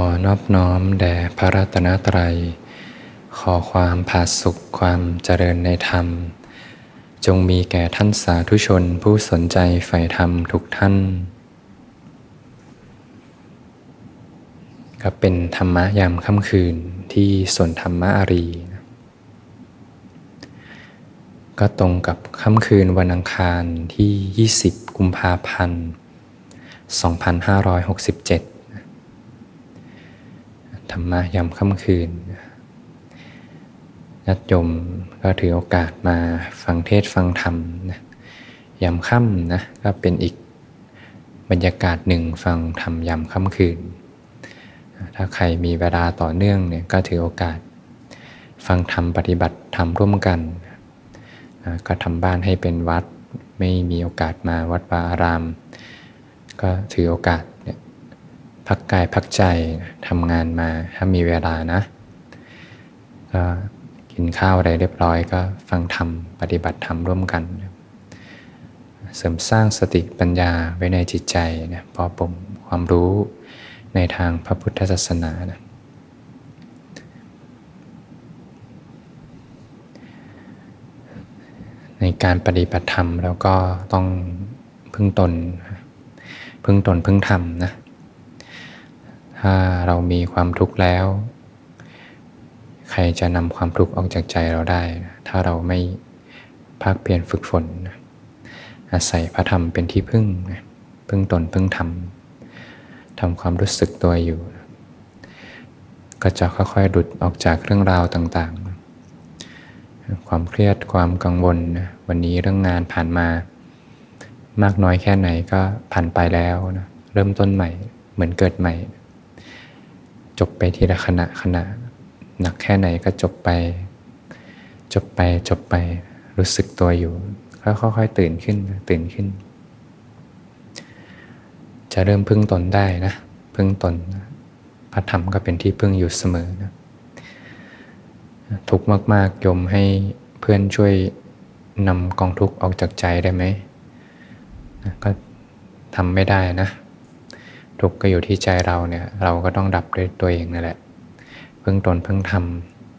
อนอบน้อมแด่พระรัตนตรัย ขอความผาสุขความเจริญในธรรม จงมีแก่ท่านสาธุชนผู้สนใจใฝ่ธรรมทุกท่าน ก็เป็นธรรมะยามค่ำคืนที่สวนธรรมะอารี ก็ตรงกับค่ำคืนวันอังคารที่ 20 กุมภาพันธ์ 2567 ธรรมะยามค่ำคืนนัดยมก็ถือโอกาสมาฟังเทศฟังธรรมนะยามค่ำนะก็เป็นอีกบรรยากาศหนึ่งฟังธรรมยามค่ำคืน ถ้าใครมีเวลาต่อเนื่องเนี่ยก็ถือโอกาส ฟังธรรมปฏิบัติธรรมร่วมกัน ก็ทำบ้านให้เป็นวัดไม่มีโอกาสมาวัดวาอาราม ก็ถือโอกาส พักกายพักใจทำงานมาถ้ามีเวลานะ ก็กินข้าวอะไรเรียบร้อยก็ฟังธรรมปฏิบัติธรรมร่วมกัน เสริมสร้างสติปัญญาไว้ในจิตใจนะพอปมความรู้ในทางพระพุทธศาสนานะในการปฏิบัติธรรมแล้วก็ต้องพึ่งตน พึ่งตนพึ่งธรรมนะ ถ้าเรามีความทุกข์แล้ว ใครจะนำความทุกข์ออกจากใจเราได้ ถ้าเราไม่พักเปลี่ยนฝึกฝน อาศัยพระธรรมเป็นที่พึ่ง พึ่งตนพึ่งธรรมทำความรู้สึกตัวอยู่ ก็จะค่อยๆดุดออกจากเรื่องราวต่างๆ ความเครียดความกังวล วันนี้เรื่องงานผ่านมา มากน้อยแค่ไหนก็ผ่านไปแล้วนะเริ่มต้นใหม่เหมือนเกิดใหม่ จบไปทีละขณะขณะหนักแค่ไหนก็จบไป จบไปจบไปรู้สึกตัวอยู่ค่อยๆตื่นขึ้นตื่นขึ้น จะเริ่มพึ่งตนได้นะ พึ่งตน พระธรรมก็เป็นที่พึ่งอยู่เสมอนะทุกมากๆยมให้เพื่อนช่วยนำกองทุกข์ออกจากใจได้ไหมก็ทำไม่ได้นะ ทุกข์ก็อยู่ที่ใจเราเนี่ยเราก็ต้องดับด้วยตัวเองนั่นแหละพึ่งตนพึ่งท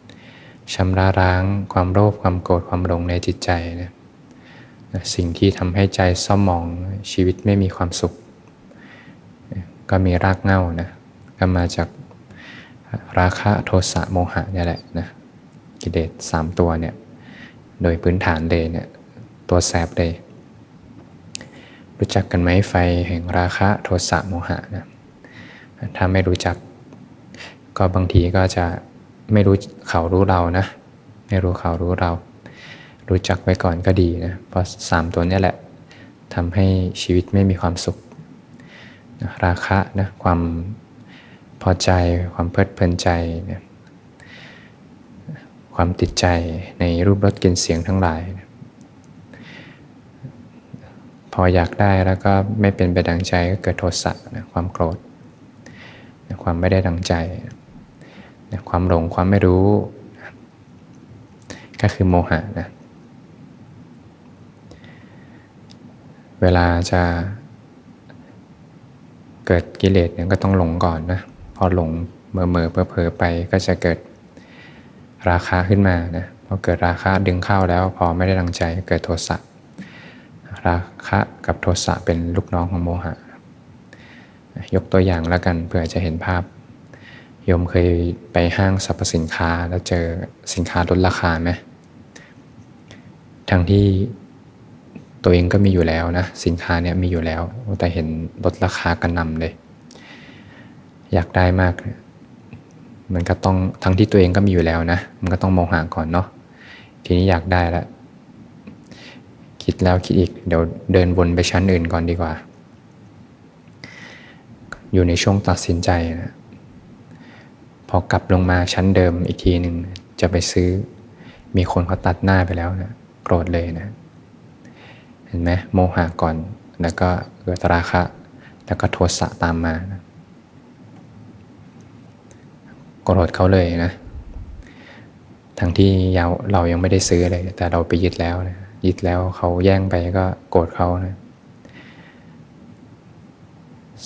ำชำระล้างความโลภความโกรธความหลงในจิตใจนะสิ่งที่ทำให้ใจเศร้าหมองชีวิตไม่มีความสุข ก็มีรากเหง้านะก็มาจากราคะโทสะโมหะนี่แหละนะกิเลสสามตัวเนี่ยโดยพื้นฐานเลยเนี่ยตัวแสบเลย รู้จักกันไหมไฟแห่งราคะโทสะโมหะนะถ้าไม่รู้จัก ก็บางทีก็จะไม่รู้เขารู้เรานะ ไม่รู้เขารู้เรา รู้จักไว้ก่อนก็ดีนะเพราะสามตัวนี้แหละทำให้ชีวิตไม่มีความสุขนะราคะนะความพอใจความเพลิดเพลินใจนะความติดใจในรูปรสกลิ่นเสียงทั้งหลายนะ ออยากได้แล้วก็ไม่เป็นไปดังใจก็เกิดโทสะนะความโกรธนะความไม่ได้ดังใจนะความหลงความไม่รู้นะก็คือโมหะนะเวลาจะเกิดกิเลสเนี่ยก็ต้องหลงก่อนนะพอหลงเมื่อเมื่อเพอไปก็จะเกิดราคาขึ้นมานะพอเกิดราคาดึงเข้าแล้วพอไม่ได้ดังใจเกิดโทสะ ราคะกับโทสะเป็นลูกน้องของโมหะ ยกตัวอย่างแล้วกันเพื่อจะเห็นภาพ โยมเคยไปห้างสรรพสินค้าแล้วเจอสินค้าลดราคาไหมทั้งที่ตัวเองก็มีอยู่แล้วนะ สินค้าเนี่ยมีอยู่แล้ว แต่เห็นลดราคากันนำเลย อยากได้มาก มันก็ต้องทั้งที่ตัวเองก็มีอยู่แล้วนะ มันก็ต้องมองหาก่อนเนาะทีนี้อยากได้แล้ว คิดแล้วคิดอีก เดี๋ยวเดินวนไปชั้นอื่นก่อนดีกว่า อยู่ในช่วงตัดสินใจนะพอกลับลงมาชั้นเดิมอีกทีหนึ่งจะไปซื้อ มีคนเขาตัดหน้าไปแล้วนะโกรธเลยนะ เห็นไหมโมหะก่อน แล้วก็เกิดราคะ แล้วก็โทสะตามมานะโกรธเขาเลยนะทั้งที่เรายังไม่ได้ซื้อเลย แต่เราไปยึดแล้วนะ ยึดแล้วเขาแย่งไปก็โกรธเขานะ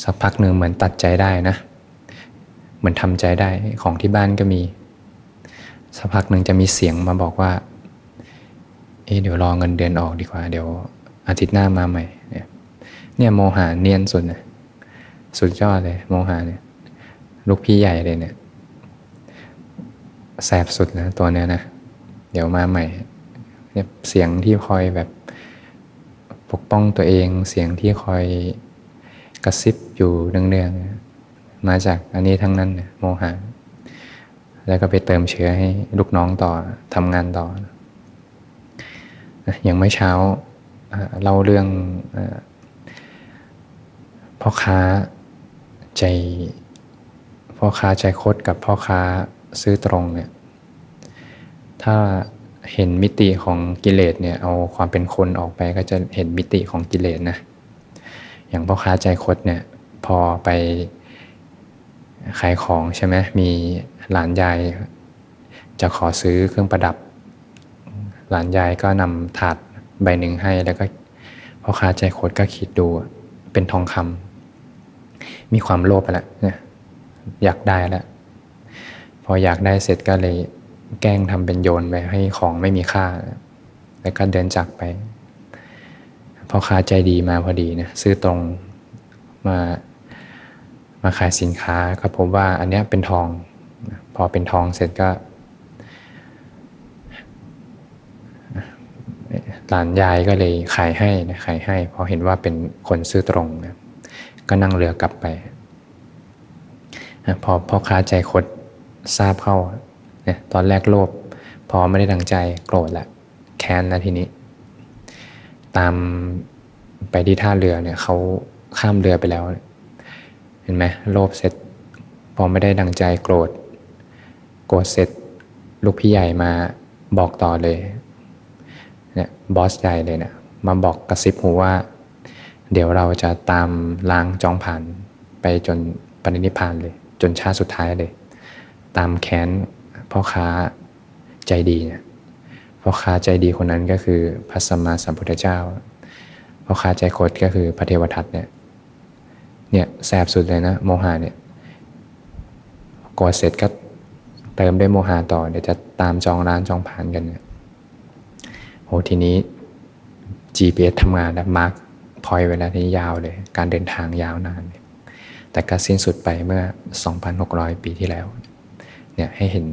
สักพักหนึ่งเหมือนตัดใจได้นะ เหมือนทำใจได้ของที่บ้านก็มี สักพักหนึ่งจะมีเสียงมาบอกว่า เอ๊เดี๋ยวรอเงินเดือนออกดีกว่า เดี๋ยวอาทิตย์หน้ามาใหม่ เนี่ยเนี่ยโมหะเนียนสุดนะสุดยอดเลย โมหะเนี่ย ลูกพี่ใหญ่เลยเนี่ยแสบสุดนะตัวเนี้ยนะ เดี๋ยวมาใหม่ เสียงที่คอยแบบปกป้องตัวเองเสียงที่คอยกระซิบอยู่เนืองๆมาจากอันนี้ทั้งนั้นโมหะแล้วก็ไปเติมเชื้อให้ลูกน้องต่อทำงานต่อ อย่างเมื่อเช้าเล่าเรื่องพ่อค้าใจพ่อค้าใจคดกับพ่อค้าซื้อตรงเนี่ยถ้า เห็นมิติของกิเลสเนี่ยเอาความเป็นคนออกไปก็จะเห็นมิติของกิเลสนะอย่างพ่อค้าใจคดเนี่ยพอไปขายของใช่ไหมมีหลานยายจะขอซื้อเครื่องประดับ หลานยายก็นำถาดใบหนึ่งให้แล้วก็พ่อค้าใจคตรก็คิดดูเป็นทองคำมีความโลภไปแล้วเนี่ยอยากได้แล้วพออยากได้เสร็จก็เลย แกล้งทำเป็นโยนไปให้ของไม่มีค่า แล้วก็เดินจากไปพ่อค้าใจดีมาพอดีนะซื้อตรงมามาขายสินค้าก็พบว่าอันนี้เป็นทอง พอเป็นทองเสร็จก็หลานยายก็เลยขายให้นะขายให้เพอเห็นว่าเป็นคนซื้อตรงนะก็นั่งเรือกลับไป พอพ่อค้าใจคดทราบเข้า นี่ยตอนแรกโลภพอไม่ได้ดังใจโกรธละแค้นแล้วทีนี้ ตามไปที่ท่าเรือเนี่ยเขาข้ามเรือไปแล้ว เห็นไหมโลภเสร็จ พอไม่ได้ดังใจโกรธ โกรธเสร็จลูกพี่ใหญ่มาบอกต่อเลยเนี่ยบอสใหญ่เลยเนะี่ยมาบอกกระซิบหูว่า เดี๋ยวเราจะตามล้างจองผ่านไปจนปณินิพานเลย จนชาติสุดท้ายเลย ตามแค้น พ่อค้าใจดีเนี่ยพ่อค้าใจดีคนนั้นก็คือพระสัมมาสัมพุทธเจ้าพ่อค้าใจโคตก็คือพระเทวทัตเนี่ยเนี่ยแสบสุดเลยนะโมหะเนี่ยกดเสร็จก็เติมด้วยโมหะต่อเดี๋ยวจะตามจองร้านจองผ่านกันเนี่ยโหทีนี้ GPS ทำงานแล้วมาร์กพอยเวลาที่ยาวเลย การเดินทางยาวนาน แต่ก็สิ้นสุดไปเมื่อ 2,600 ปีที่แล้วเนี่ยให้เห็น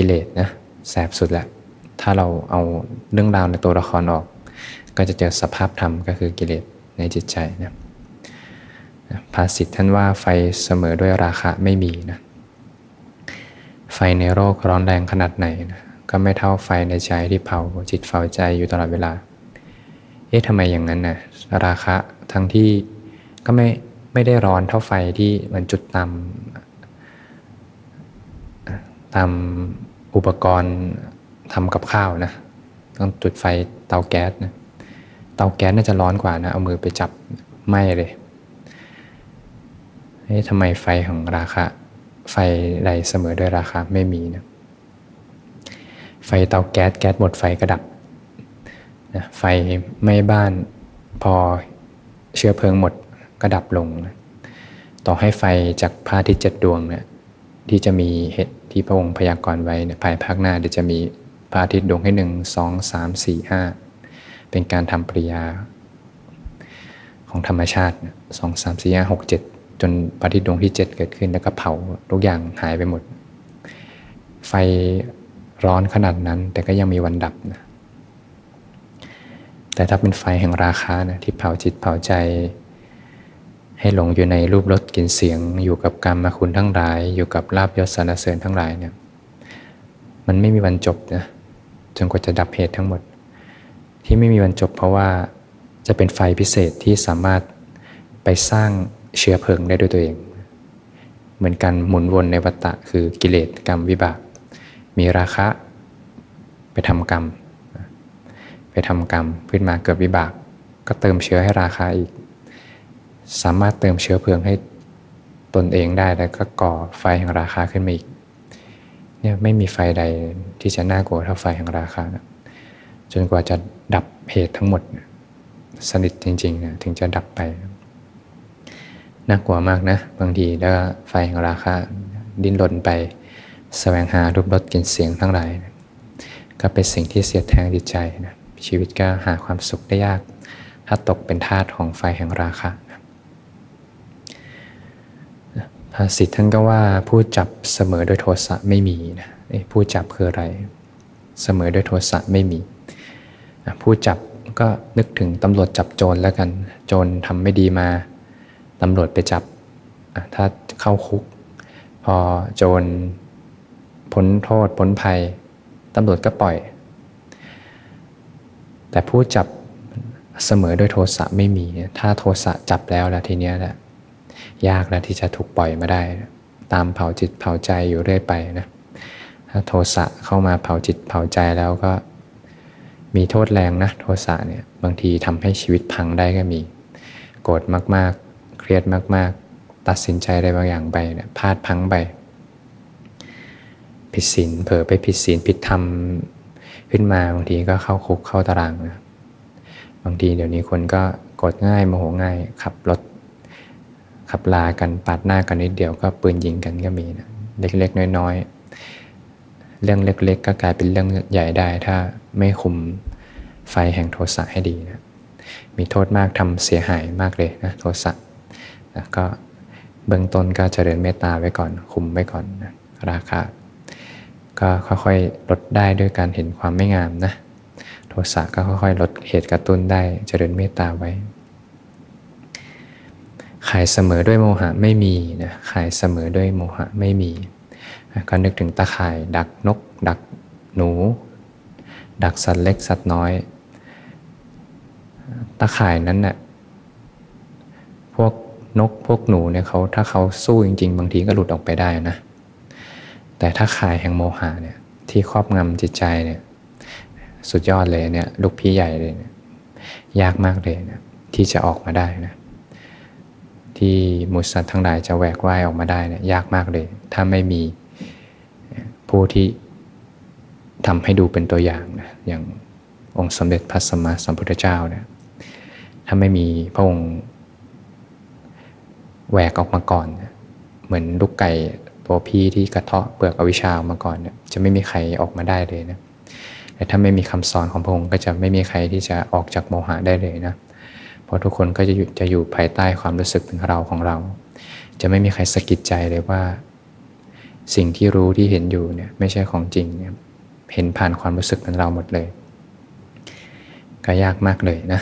กิเลสนะแสบสุดแหละ ถ้าเราเอาเรื่องราวในตัวละครออก ก็จะเจอสภาพธรรมก็คือกิเลสในจิตใจนะภาษิตท่านว่าไฟเสมอด้วยราคะไม่มีนะไฟในโรคร้อนแรงขนาดไหนนะก็ไม่เท่าไฟในใจที่เผาจิตเฝ้าใจอยู่ตลอดเวลา เอ๊ะทำไมอย่างนั้นนะราคะทั้งที่ก็ไม่ไม่ได้ร้อนเท่าไฟที่มันจุดต่ำตาม อุปกรณ์ทำกับข้าวนะต้องจุดไฟเตาแก๊สนะเตาแก๊สน่าจะร้อนกว่านะเอามือไปจับไหม้เลยเอ๊ะทำไมไฟของราคาไฟใดเสมอด้วยราคาไม่มีนะไฟเตาแก๊สแก๊สหมดไฟก็ดับนะไฟไหม้บ้านพอเชื้อเพลิงหมดก็ดับลงนะต่อให้ไฟจากพระอาทิตย์เจ็ดดวงเนะี่ยที่จะมีเหตุ ที่พระองค์พยากรณ์ไว้เนี่ยภายภาคหน้าเดี๋ยวจะมีพระอาทิตย์ดวงให้หนึ่งสองสามสี่ห้าเป็นการทำปริยาของธรรมชาติสองสามสี่ห้าหกเจ็ดจนพระอาทิตย์ดวงที่เจ็ดเกิดขึ้นแล้วก็เผาทุกอย่างหายไปหมด ไฟร้อนขนาดนั้น แต่ก็ยังมีวันดับนะแต่ถ้าเป็นไฟแห่งราคานะที่เผาจิตเผาใจ ให้หลงอยู่ในรูปรสกลิ่นเสียง อยู่กับกรรมคุณทั้งหลาย อยู่กับลาบยศสรรเสริญทั้งหลายเนี่ยมันไม่มีวันจบนะจนกว่าจะดับเหตุทั้งหมด ที่ไม่มีวันจบ เพราะว่าจะเป็นไฟพิเศษที่สามารถไปสร้างเชื้อเพลิงได้ด้วยตัวเอง เหมือนกันหมุนวนในวัฏฏะคือกิเลสกรรมวิบาก มีราคะไปทำกรรม ไปทำกรรมขึ้นมาเกิดวิบาก ก็เติมเชื้อให้ราคาอีก สามารถเติมเชื้อเพลิงให้ตนเองได้แล้วก็ก่อไฟแห่งราคาขึ้นมาอีกเนี่ยไม่มีไฟใดที่จะน่ากลัวเท่าไฟแห่งราคานะจนกว่าจะดับเหตุทั้งหมด สนิทจริงๆนะถึงจะดับไปน่ากลัวมากนะ บางทีแล้วไฟแห่งราคะดิ้นรนไปสแสวงหารูปรสกลิ่นเสียงทั้งหลาย ก็เป็นสิ่งที่เสียดแทงจิตใจนะชีวิตก็หาความสุขได้ยาก ถ้าตกเป็นทาสของไฟแห่งราคะ ภาษิตท่านก็ว่าผู้จับเสมอด้วยโทสะไม่มีนะผู้จับคืออะไร เสมอด้วยโทสะไม่มี ผู้จับก็นึกถึงตำรวจจับโจรแล้วกัน โจรทำไม่ดีมาตำรวจไปจับ ถ้าเข้าคุก พอโจรพ้นโทษพ้นภัยตำรวจก็ปล่อย แต่ผู้จับเสมอด้วยโทสะไม่มี ถ้าโทสะจับแล้วแล้วทีเนี้ยแหละ ยากแล้วที่จะถูกปล่อยมาได้ ตามเผาจิตเผาใจอยู่เรื่อยไปนะถ้าโทสะเข้ามาเผาจิตเผาใจแล้วก็ มีโทษแรงนะโทสะเนี่ยบางทีทำให้ชีวิตพังได้ก็มี โกรธมากๆ เครียดมากๆ ตัดสินใจอะไรบางอย่างไปเนี่ยพลาดพังไป ผิดศีลเผลอไปผิดศีลผิดธรรมขึ้นมาบางทีก็เข้าคุกเข้าตารางนะบางทีเดี๋ยวนี้คนก็กดง่ายโมโหง่ายขับรถ ขับลากันปาดหน้ากันนิดเดียวก็ปืนยิงกันก็มีนะเล็กๆ น้อยๆ เรื่องเล็กๆ ก็กลายเป็นเรื่องใหญ่ได้ ถ้าไม่คุมไฟแห่งโทสะให้ดีนะมีโทษมากทำเสียหายมากเลยนะโทสะนะก็เบื้องต้นก็เจริญเมตตาไว้ก่อน คุมไว้ก่อนนะราคาก็ค่อยๆลดได้ด้วยการเห็นความไม่งามนะโทสะก็ค่อยๆลดเหตุกระตุ้นได้เจริญเมตตาไว้ ขายเสมอด้วยโมหะไม่มีนะขายเสมอด้วยโมหะไม่มีก็นึกถึงตาข่าย ดักนก ดักหนู ดักสัตว์เล็กสัตว์น้อย ตาข่ายนั้นนะ่ะพวกนกพวกหนูเนี่ยเขาถ้าเขาสู้จริง ๆ บางทีก็หลุดออกไปได้นะ แต่ถ้าข่ายแห่งโมหะเนี่ยที่ครอบงำจิตใจเนี่ยสุดยอดเลยเนี่ยลูกพี่ใหญ่เลยเนี่ยยากมากเลยนะที่จะออกมาได้นะ ที่มุสัตว์ทั้งหลายจะแหวกว่ายออกมาได้เนี่ยยากมากเลย ถ้าไม่มีผู้ที่ทำให้ดูเป็นตัวอย่างนะอย่างองค์สมเด็จพระสัมมาสัมพุทธเจ้าเนี่ยถ้าไม่มีพระองค์แหวกออกมาก่อน เหมือนลูกไก่ตัวพี่ที่กระเทาะเปลือกอวิชชามาก่อนเนี่ยจะไม่มีใครออกมาได้เลยนะแต่ถ้าไม่มีคำสอนของพระองค์ก็จะไม่มีใครที่จะออกจากโมหะได้เลยนะ ราะทุกคนก็จะจะอยู่ภายใต้ความรู้สึกเป็นเราของเรา จะไม่มีใครสะกิดใจเลยว่า สิ่งที่รู้ที่เห็นอยู่เนี่ยไม่ใช่ของจริงเนี่ยเห็นผ่านความรู้สึกเป็นเราหมดเลย ก็ยากมากเลยนะ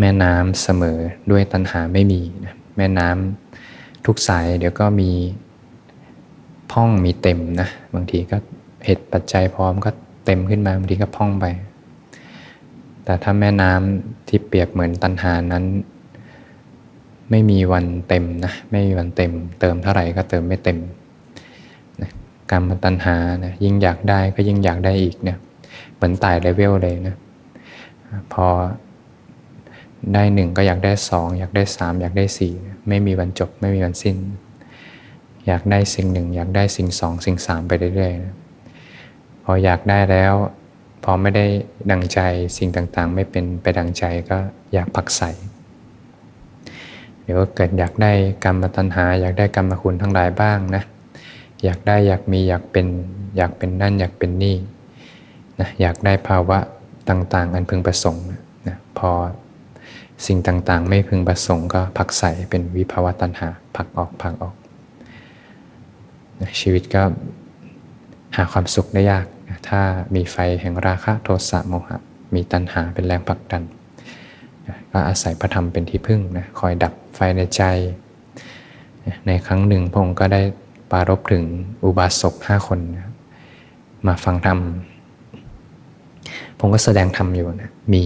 แม่น้ำเสมอด้วยตัณหาไม่มีนะแม่น้ำทุกสายเดี๋ยวก็มีพ่องมีเต็มนะบางทีก็เหตุปัจจัยพร้อมก็เต็มขึ้นมาบางทีก็พ่องไป แต่ถ้าแม่น้ำที่เปียกเหมือนตันหานั้น ไม่มีวันเต็มนะไม่มีวันเต็ม เติมเท่าไหร่ก็เติมไม่เต็มนะการมตันหานะยิ่งอยากได้ก็ยิ่งอยากได้อีกเนี่ยเหมือนไต่เลเวลเลยนะพอได้หนึ่งก็อยากได้สองอยากได้สามอยากได้สี่ไม่มีวันจบไม่มีวันสิ้น อยากได้สิ่งหนึ่งอยากได้สิ่งสองสิ่งสามไปเรื่อยๆนะพออยากได้แล้ว พอไม่ได้ดังใจสิ่งต่างๆ ไม่เป็นไปดังใจก็อยากผักใส่เดี๋ยวเกิดอยากได้กรรมตัณหา อยากได้กรรมคุณทั้งหลายบ้างนะอยากได้อยากมีอยากเป็นอยากเป็นนั่นอยากเป็นนี่นะอยากได้ภาวะต่างๆ อันพึงประสงค์นะพอสิ่งต่างๆ ไม่พึงประสงค์ก็ผักใส่เป็นวิภาวะตัณหาผักออกผักออกนะชีวิตก็หาความสุขได้ยาก ถ้ามีไฟแห่งราคะโทสะโมหะ มีตัณหาเป็นแรงผลักดันก็อาศัยพระธรรมเป็นที่พึ่งนะคอยดับไฟในใจ ในครั้งหนึ่งพระองค์ก็ได้ปารบถึงอุบาสกห้าคนนะมาฟังธรรมพงก็แสดงธรรมอยู่นะมี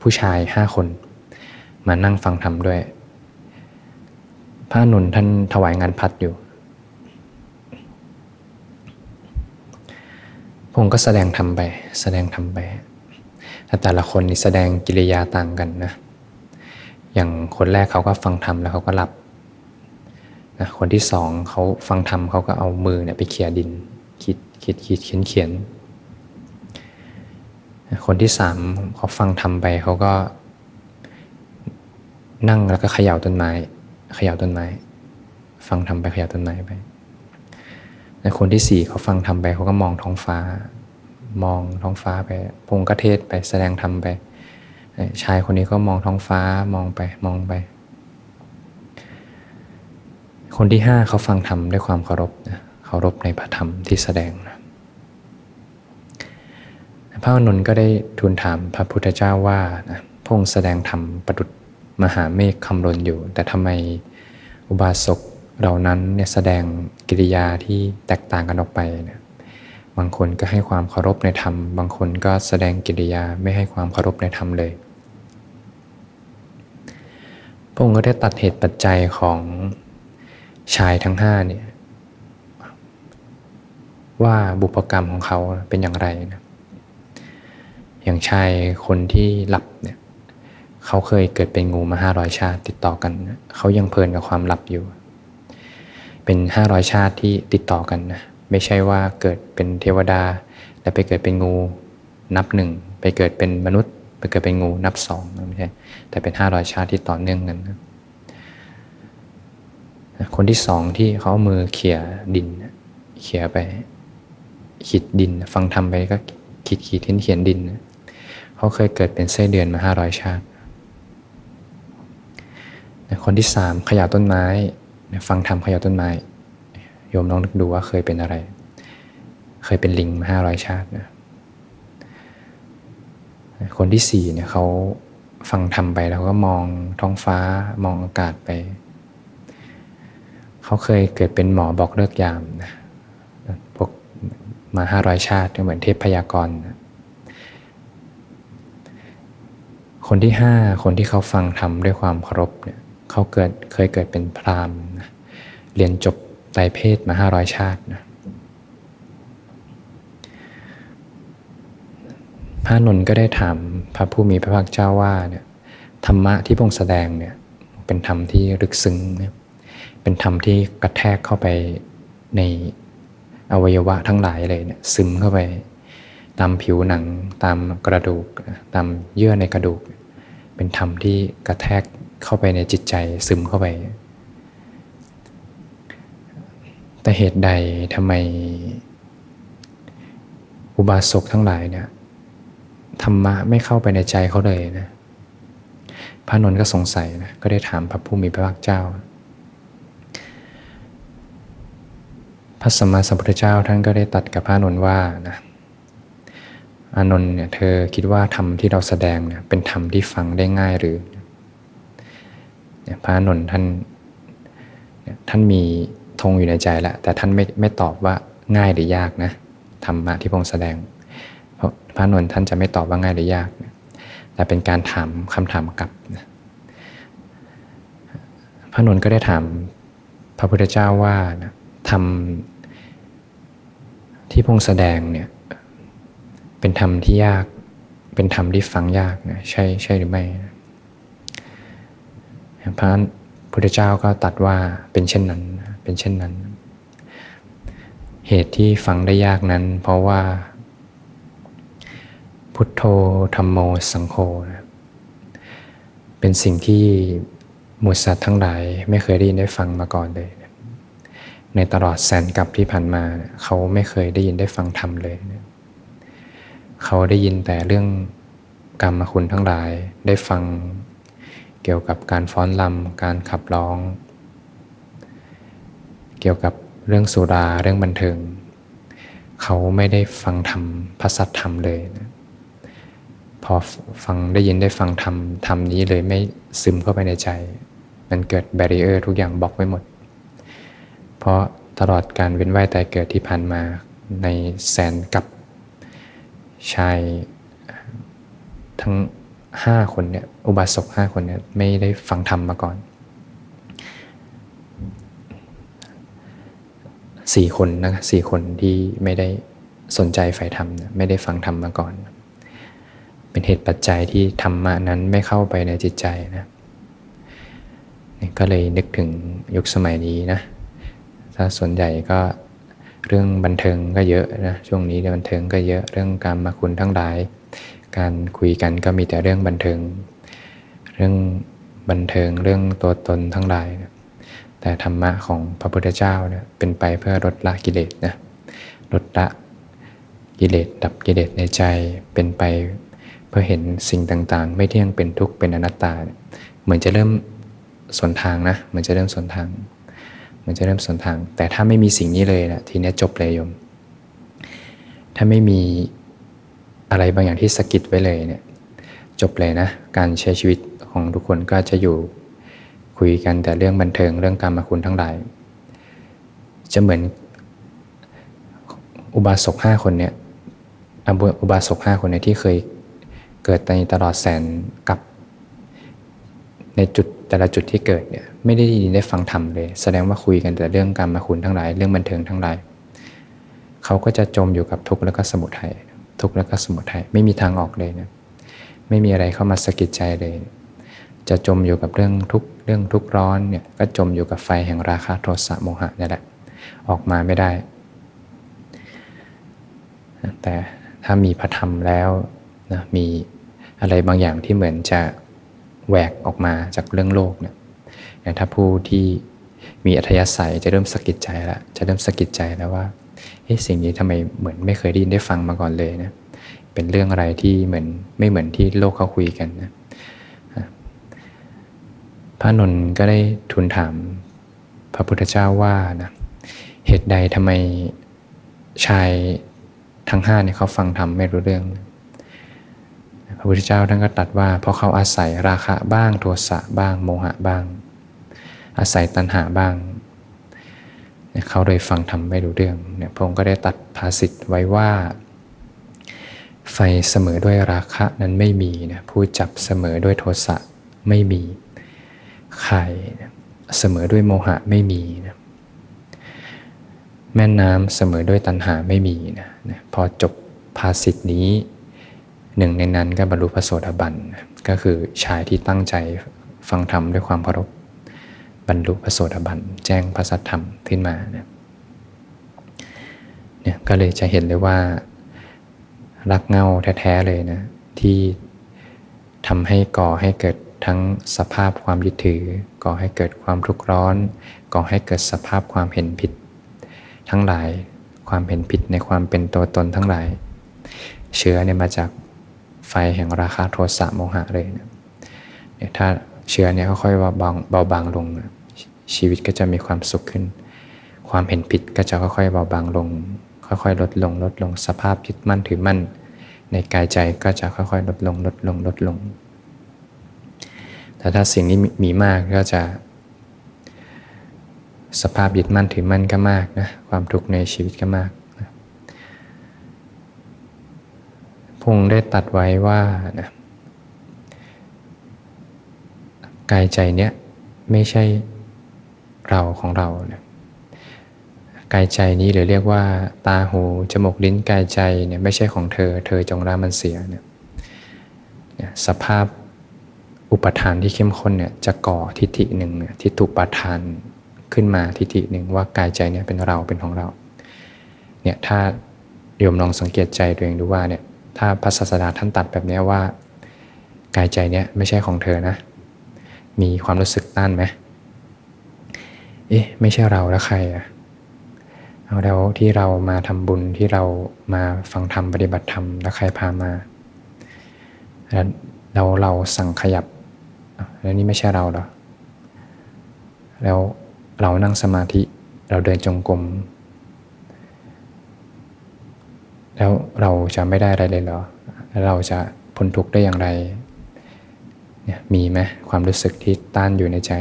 ผู้ชายห้าคน มานั่งฟังธรรมด้วย พระนุนท่านถวายงานพัดอยู่ พงก็แสดงทำไป แสดงทำไป แต่ละคนนี่แสดงกิริยาต่างกันนะ อย่างคนแรกเขาก็ฟังธรรมแล้วเขาก็หลับนะคนที่สองเขาฟังธรรมเขาก็เอามือเนี่ยไปเขี่ยดิน คิดคิดคิดเขียนเขียน คนที่สามเขาฟังธรรมไปเขาก็ นั่งแล้วก็เขย่าต้นไม้ เขย่าต้นไม้ ฟังทำไปเขย่าต้นไม้ไป ในคนที่สี่เขาฟังทำไปเขาก็มองท้องฟ้า มองท้องฟ้าไปพงกเทศไปแสดงธรรมไป ชายคนนี้ก็มองท้องฟ้ามองไปมองไป คนที่ห้าเขาฟังธรรมด้วยความเคารพนะเคารพในพระธรรมที่แสดงนะพระอนุนก็ได้ทูลถามพระพุทธเจ้าว่านะพงแสดงธรรมประดุษมหาเมฆคำรนอยู่ แต่ทำไมอุบาสก เหล่านั้นเนี่ยแสดงกิริยาที่แตกต่างกันออกไปนะบางคนก็ให้ความเคารพในธรรม บางคนก็แสดงกิริยาไม่ให้ความเคารพในธรรมเลย พระองค์ก็ได้ตัดเหตุปัจจัยของชายทั้งห้าเนี่ยว่าบุพกรรมของเขาเป็นอย่างไรนะอย่างชายคนที่หลับเนี่ยเขาเคยเกิดเป็นงูมาห้าร้อยชาติติดต่อกัน เขายังเพลินกับความหลับอยู่ เป็นห้าร้อยชาติที่ติดต่อกันนะไม่ใช่ว่าเกิดเป็นเทวดา แล้วไปเกิดเป็นงูนับหนึ่งไปเกิดเป็นมนุษย์ไปเกิดเป็นงูนับสองไม่ใช่แต่เป็นห้าร้อยชาติที่ต่อเนื่องกันนะคนที่สองที่เขามือเขี่ยดินเขี่ยไปขีดดิน ฟังทำไปก็ขีดขีดเขียนเขียนดินเขาเคยเกิดเป็นไส้เดือนมาห้าร้อยชาติ คนที่สามขยะต้นไม้ ฟังทำขยะต้นไม้ โยมลองนึกดูว่าเคยเป็นอะไร เคยเป็นลิงมาห้าร้อยชาตินะคนที่สี่เนี่ยเขาฟังทำไปแล้วก็มองท้องฟ้ามองอากาศไป เขาเคยเกิดเป็นหมอบอกเลิกยามนะพวกมาห้าร้อยชาติเหมือนเทพพยากรณ์คนที่ห้าคนที่เขาฟังทำด้วยความเคารพเนี่ย เขาเกิดเคยเกิดเป็นพราหมณ์เรียนจบไตเพศมาห้าร้อยชาตินะพระนนท์ก็ได้ถามพระผู้มีพระภาคเจ้าว่าเนี่ยธรรมะที่พงแสดงเนี่ยเป็นธรรมที่ลึกซึ้งเนี่ยเป็นธรรมที่กระแทกเข้าไปในอวัยวะทั้งหลายเลยเนี่ยซึมเข้าไป ตามผิวหนังตามกระดูกตามเยื่อในกระดูก เป็นธรรมที่กระแทก เข้าไปในจิตใจซึมเข้าไป แต่เหตุใดทำไม อุบาสกทั้งหลายเนี่ยธรรมะไม่เข้าไปในใจเขาเลยนะพระนนท์ก็สงสัยนะก็ได้ถามพระผู้มีพระภาคเจ้า พระสัมมาสัมพุทธเจ้าท่านก็ได้ตัดกับพระนนท์ว่านะอานนท์เนี่ยเธอคิดว่าธรรมที่เราแสดงเนี่ยเป็นธรรมที่ฟังได้ง่ายหรือ พระนนท์ท่านท่านมีธงอยู่ในใจแล้วแต่ท่านไม่ไม่ตอบว่าง่ายหรือยากนะธรรมะที่พงแสดงเพราะพระนนท์ท่านจะไม่ตอบว่าง่ายหรือยาก แต่เป็นการถามคำถามกลับพระนนท์ก็ได้ถามพระพุทธเจ้าว่านะธรรมที่พงแสดงเนี่ยเป็นธรรมที่ยากเป็นธรรมที่ฟังยากนะใช่ใช่หรือไม่ พระพุทธเจ้าก็ตัดว่าเป็นเช่นนั้นเป็นเช่นนั้น เหตุที่ฟังได้ยากนั้น เพราะว่า พุทโธธรรมโมสังโฆเป็นสิ่งที่มุสัตว์ทั้งหลายไม่เคยได้ยินได้ฟังมาก่อนเลย ในตลอดแสนกับที่ผ่านมาเขาไม่เคยได้ยินได้ฟังธรรมเลยเขาได้ยินแต่เรื่องกรรมคุณทั้งหลายได้ฟัง เกี่ยวกับการฟ้อนลำการขับร้อง เกี่ยวกับเรื่องสุราเรื่องบันเทิง เขาไม่ได้ฟังธรรมพระสัทธรรมเลยนะพอฟังได้ยินได้ฟังธรรมธรรมนี้เลยไม่ซึมเข้าไปในใจ มันเกิดแบรีเออร์ทุกอย่างบล็อกไว้หมด เพราะตลอดการเว้นว่ายตายเกิดที่ผ่านมาในแสนกับชายทั้ง ห้าคนเนี่ยอุบาสกห้าคนเนี่ยไม่ได้ฟังธรรมมาก่อนสี่คนนะสี่คนที่ไม่ได้สนใจฝ่ายธรรมไม่ได้ฟังธรรมมาก่อน เป็นเหตุปัจจัยที่ธรรมะนั้นไม่เข้าไปในจิตใจนะก็เลยนึกถึงยุคสมัยนี้นะถ้าส่วนใหญ่ก็เรื่องบันเทิงก็เยอะนะช่วงนี้เรื่องบันเทิงก็เยอะเรื่องการมาคุณทั้งหลาย การคุยกันก็มีแต่เรื่องบันเทิง เรื่องบันเทิงเรื่องตัวตนทั้งหลายแต่ธรรมะของพระพุทธเจ้าเนี่ยเป็นไปเพื่อลดละกิเลสนะลดละกิเลสดับกิเลสในใจเป็นไปเพื่อเห็นสิ่งต่างๆ ไม่เที่ยงเป็นทุกข์เป็นอนัตตา เหมือนจะเริ่มสวนทางนะเหมือนจะเริ่มสวนทางเหมือนจะเริ่มสวนทาง แต่ถ้าไม่มีสิ่งนี้เลยนะทีนี้จบเลยโยม ถ้าไม่มี อะไรบางอย่างที่สกิดไว้เลยเนี่ยจบเลยนะ การใช้ชีวิตของทุกคนก็จะอยู่คุยกันแต่เรื่องบันเทิงเรื่องการมาคุณทั้งหลาย จะเหมือนอุบาสกห้าคนเนี่ยอุบาสกห้าคนเนี่ยที่เคยเกิดในตลอดแสนกับในจุดแต่ละจุดที่เกิดเนี่ยไม่ได้ยินได้ฟังธรรมเลย แสดงว่าคุยกันแต่เรื่องการมาคุณทั้งหลาย เรื่องบันเทิงทั้งหลาย เขาก็จะจมอยู่กับทุกข์แล้วก็สมุทัย ทุกข์แล้วก็สมุทัยไม่มีทางออกเลยนะไม่มีอะไรเข้ามาสะกิดใจเลย จะจมอยู่กับเรื่องทุกเรื่องทุกร้อนเนี่ยก็จมอยู่กับไฟแห่งราคะโทสะโมหะนี่แหละออกมาไม่ได้ แต่ถ้ามีพระธรรมแล้วนะมีอะไรบางอย่างที่เหมือนจะแหวกออกมาจากเรื่องโลกเนี่ยถ้าผู้ที่มีอัธยาศัยจะเริ่มสะกิดใจแล้วจะเริ่มสะกิดใจแล้วว่า เฮ้สิ่งนี้ทำไมเหมือนไม่เคยได้ยินได้ฟังมาก่อนเลยนะเป็นเรื่องอะไรที่เหมือนไม่เหมือนที่โลกเขาคุยกันนะพระนนท์ก็ได้ทูลถามพระพุทธเจ้าว่านะเหตุใดทำไมชายทั้งห้าเนี่ยเขาฟังธรรมไม่รู้เรื่อง พระพุทธเจ้าท่านก็ตัดว่า เพราะเขาอาศัยราคะบ้างโทสะบ้างโมหะบ้าง อาศัยตัณหาบ้าง เขาเลยฟังธรรมไม่รู้เรื่องเนี่ยพระองค์ก็ได้ตัดภาษิตไว้ว่า ไฟเสมอด้วยราคะนั้นไม่มีนะผู้จับเสมอด้วยโทสะไม่มีไข่เสมอด้วยโมหะไม่มีนะแม่น้ำเสมอด้วยตัณหาไม่มีนะนะพอจบภาษิตนี้หนึ่งในนั้นก็บรรลุพระโสดาบันนะก็คือชายที่ตั้งใจฟังธรรมด้วยความเคารพ บรรลุพระโสดาบันแจ้งพระสัทธรรมขึ้นมาเนี่ยเนี่ยก็เลยจะเห็นเลยว่ารักเงาแท้ๆเลยนะที่ทำให้ก่อให้เกิดทั้งสภาพความยึดถือ ก่อให้เกิดความทุกข์ร้อน ก่อให้เกิดสภาพความเห็นผิด ทั้งหลายความเห็นผิดในความเป็นตัวตนทั้งหลาย เชื้อเนี่ยมาจากไฟแห่งราคาโทสะโมหะเลยนะถ้า เชื้อเนี่ยค่อยๆเบาบางเบาบางลง ชีวิตก็จะมีความสุขขึ้น ความเห็นผิดก็จะค่อยๆเบาบางลง ค่อยๆลดลงลดลงสภาพยึดมั่นถือมั่น ในกายใจก็จะค่อยๆลดลงลดลงลดลง แต่ถ้าสิ่งนี้มีมากก็จะ สภาพยึดมั่นถือมั่นก็มากนะความทุกข์ในชีวิตก็มากนะพงได้ตัดไว้ว่านะ กายใจเนี้ยไม่ใช่เราของเราเนี่ยกายใจนี้หรือเรียกว่า ตาหูจมูกลิ้นกายใจเนี่ยไม่ใช่ของเธอ เธอจงละมันเสียเนี่ยสภาพอุปทานที่เข้มข้นเนี่ยจะก่อทิฏฐิหนึ่งที่ถูกปทานขึ้นมาทิฏฐิหนึ่งว่ากายใจเนี่ยเป็นเราเป็นของเราเนี่ยถ้าโยมลองสังเกตใจตัวเองดูว่าเนี่ยถ้าพระศาสดาท่านตัดแบบนี้ว่า กายใจเนี่ยไม่ใช่ของเธอนะ มีความรู้สึกต้านไหมเอ๊ะไม่ใช่เราแล้วใครอะเอาแล้วที่เรามาทำบุญที่เรามาฟังธรรมปฏิบัติธรรมแล้วใครพามาแล้วเราเราสั่งขยับแล้วนี่ไม่ใช่เราหรอแล้วเรานั่งสมาธิเราเดินจงกรมแล้วเราจะไม่ได้อะไรเลยเหรอ แล้วเราจะพ้นทุกข์ได้อย่างไร เนี่ยมีไหมความรู้สึกที่ต้านอยู่ในใจ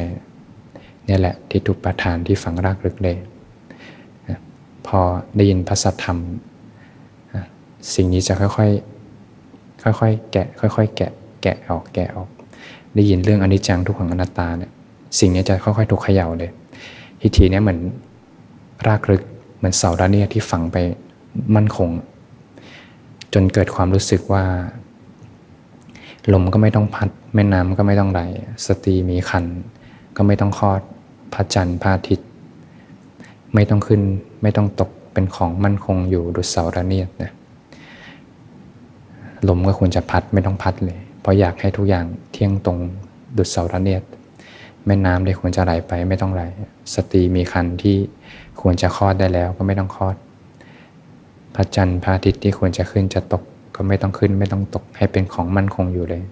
นี่แหละที่ถูกประทานที่ฝังรากลึกเลยพอได้ยินพระสัทธรรม สิ่งนี้จะค่อยๆค่อยๆแกะค่อยๆแกะแกะออกแกะออก ได้ยินเรื่องอนิจจังทุกขังอนัตตาเนี่ยสิ่งนี้จะค่อยๆถูกเขย่าเลยทิฏฐินี้เหมือนรากลึกเหมือนเสาด้านนี้ที่ฝังไปมั่นคง จนเกิดความรู้สึกว่า ลมก็ไม่ต้องพัด แม่น้ำก็ไม่ต้องไหล สตรีมีคัน ก็ไม่ต้องคลอดพระจันทร์พระอาทิตย์ ไม่ต้องขึ้นไม่ต้องตกเป็นของมั่นคงอยู่ดุจเสาระเนียดนะลมก็ควรจะพัดไม่ต้องพัดเลย เพราะอยากให้ทุกอย่างเที่ยงตรงดุจเสาระเนียดแม่น้ำที่ควรจะไหลไปไม่ต้องไหล สตรีมีคันที่ควรจะคลอดได้แล้วก็ไม่ต้องคลอด พระจันทร์พระอาทิตย์ที่ควรจะขึ้นจะตก ก็ไม่ต้องขึ้นไม่ต้องตกให้เป็นของมั่นคงอยู่เลย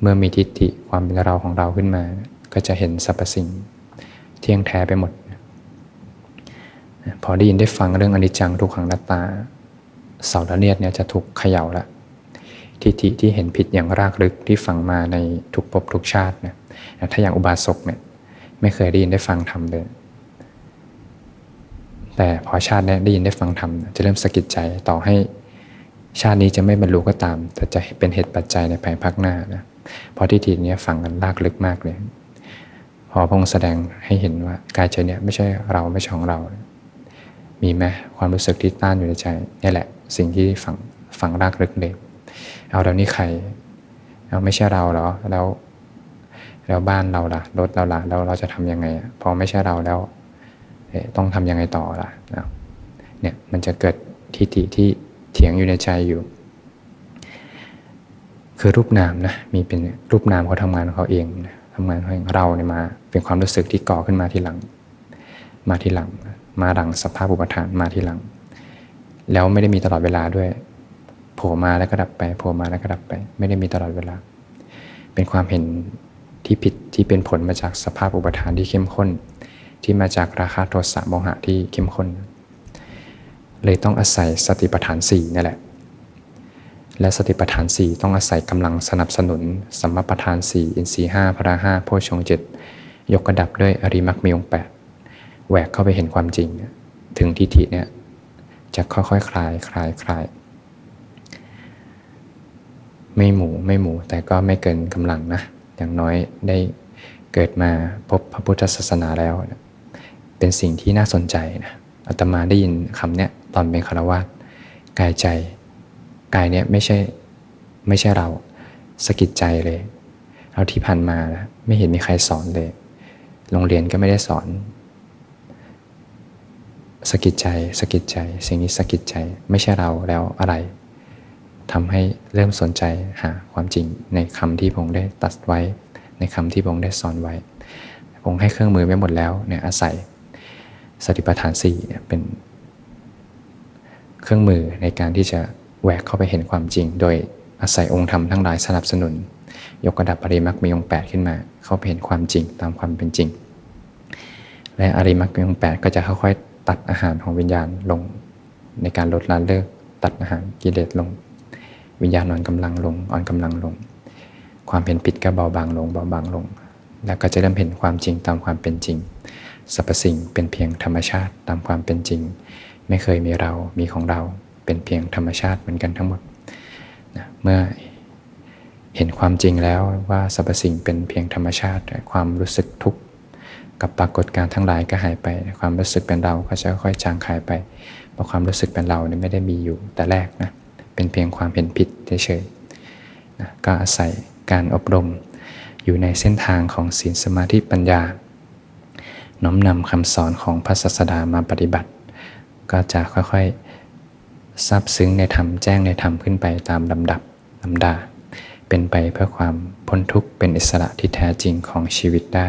เมื่อมีทิฏฐิความเป็นเราของเราขึ้นมา ก็จะเห็นสรรพสิ่ง เที่ยงแท้ไปหมด พอได้ยินได้ฟังเรื่องอนิจจังทุกขังนัตตา เสาละเนียดเนี่ยจะถูกเขย่าละทิฏฐิที่เห็นผิดอย่างรากลึกที่ฝังมาในทุกภพทุกชาตินี่ยถ้าอย่างอุบาสกเนี่ยไม่เคยได้ยินได้ฟังธรรมเลยแต่พอชาตินี้ได้ยินได้ฟังธรรมจะเริ่มสะกิดใจต่อให้ ชาตินี้จะไม่บรรลุก็ตาม แต่จะเป็นเหตุปัจจัยในภายภาคหน้านะเพราะทิฏฐินี้ฝังกันลากลึกมากเลย พอพงแสดงให้เห็นว่ากายใจเนี่ยไม่ใช่เราไม่ใช่ของเรา มีไหมความรู้สึกที่ต้านอยู่ในใจนี่แหละ สิ่งที่ฝังฝังรากลึกเลยเอาแล้วนี่ใครเอาไม่ใช่เราเหรอแล้ว แล้วบ้านเราล่ะรถเราล่ะแล้วเราจะทํำยังไงพอไม่ใช่เราแล้วต้องทํำยังไงต่อล่ะเนี่ยมันจะเกิดทิฏฐิที่ เถียงอยู่ในใจอยู่ คือรูปนามนะมีเป็นรูปนามเขาทำงานของเขาเองนะทำงานของเราเนี่ยมา เป็นความรู้สึกที่ก่อขึ้นมาทีหลัง มาทีหลัง มาหลังสภาพอุปทานมาทีหลัง แล้วไม่ได้มีตลอดเวลาด้วยผล่มาแล้วก็ดับไปโผล่มาแล้วก็ดับไป ไม่ได้มีตลอดเวลา เป็นความเห็นที่ผิดที่เป็นผลมาจากสภาพอุปทานที่เข้มข้น ที่มาจากราคะโทสะโมหะที่เข้มข้น เลยต้องอาศัยสติปัฏฐานสี่นี่แหละ และสติปัฏฐานสี่ต้องอาศัยกำลังสนับสนุนสัมมาปัฏฐานสี่อินทรีห้าพระห้าโพชงเจ็ดยกกระดับด้วยอริมักมีองแปดแหวกเข้าไปเห็นความจริง ถึงทิฏฐิเนี่ยจะค่อยๆคคลายคลายคลายไม่หมูไม่หมูแต่ก็ไม่เกินกำลังนะ อย่างน้อยได้เกิดมาพบพระพุทธศาสนาแล้ว เป็นสิ่งที่น่าสนใจนะ อาตมาได้ยินคำเนี้ยตอนเป็นคารวะกายใจ กายเนี้ยไม่ใช่ไม่ใช่เราสกิดใจเลยเราที่ผ่านมานะไม่เห็นมีใครสอนเลย โรงเรียนก็ไม่ได้สอนสกิดใจสกิดใจ สิ่งนี้สกิดใจไม่ใช่เราแล้วอะไรทำให้เริ่มสนใจหาความจริงในคำที่พงได้ตัดไว้ ในคำที่พงได้สอนไว้พงให้เครื่องมือไว้หมดแล้วเนี่ยอาศัย สติปัฏฐานสี่เนี่ยเป็นเครื่องมือในการที่จะแหวกเข้าไปเห็นความจริง โดยอาศัยองค์ธรรมทั้งหลายสนับสนุน ยกระดับอริมักมีองค์แปดขึ้นมา เข้าไปเห็นความจริงตามความเป็นจริง และอริมักมีองค์แปดก็จะค่อยๆตัดอาหารของวิญญาณลง ในการลดละเลิก ตัดอาหารกิเลสลง วิญญาณอ่อนกำลังลงอ่อนกำลังลง ความเห็นผิดก็เบาบางลงเบาบางลง แล้วก็จะเริ่มเห็นความจริงตามความเป็นจริง สรรพสิ่งเป็นเพียงธรรมชาติตามความเป็นจริง ไม่เคยมีเรา มีของเรา เป็นเพียงธรรมชาติเหมือนกันทั้งหมดนะเมื่อเห็นความจริงแล้วว่าสรรพสิ่งเป็นเพียงธรรมชาติ ความรู้สึกทุกข์กับปรากฏการทั้งหลายก็หายไป ความรู้สึกเป็นเราก็จะค่อยจางหายไปเพราะความรู้สึกเป็นเราเนี่ยไม่ได้มีอยู่แต่แรกนะเป็นเพียงความเห็นผิดเฉยๆนะก็อาศัยการอบรมอยู่ในเส้นทางของศีลสมาธิปัญญา น้อมนำคำสอนของพระศาสดามาปฏิบัติ ก็จะค่อยๆซับซึ้งในธรรมแจ้งในธรรมขึ้นไปตามลำดับลำดา เป็นไปเพื่อความพ้นทุกข์เป็นอิสระที่แท้จริงของชีวิตได้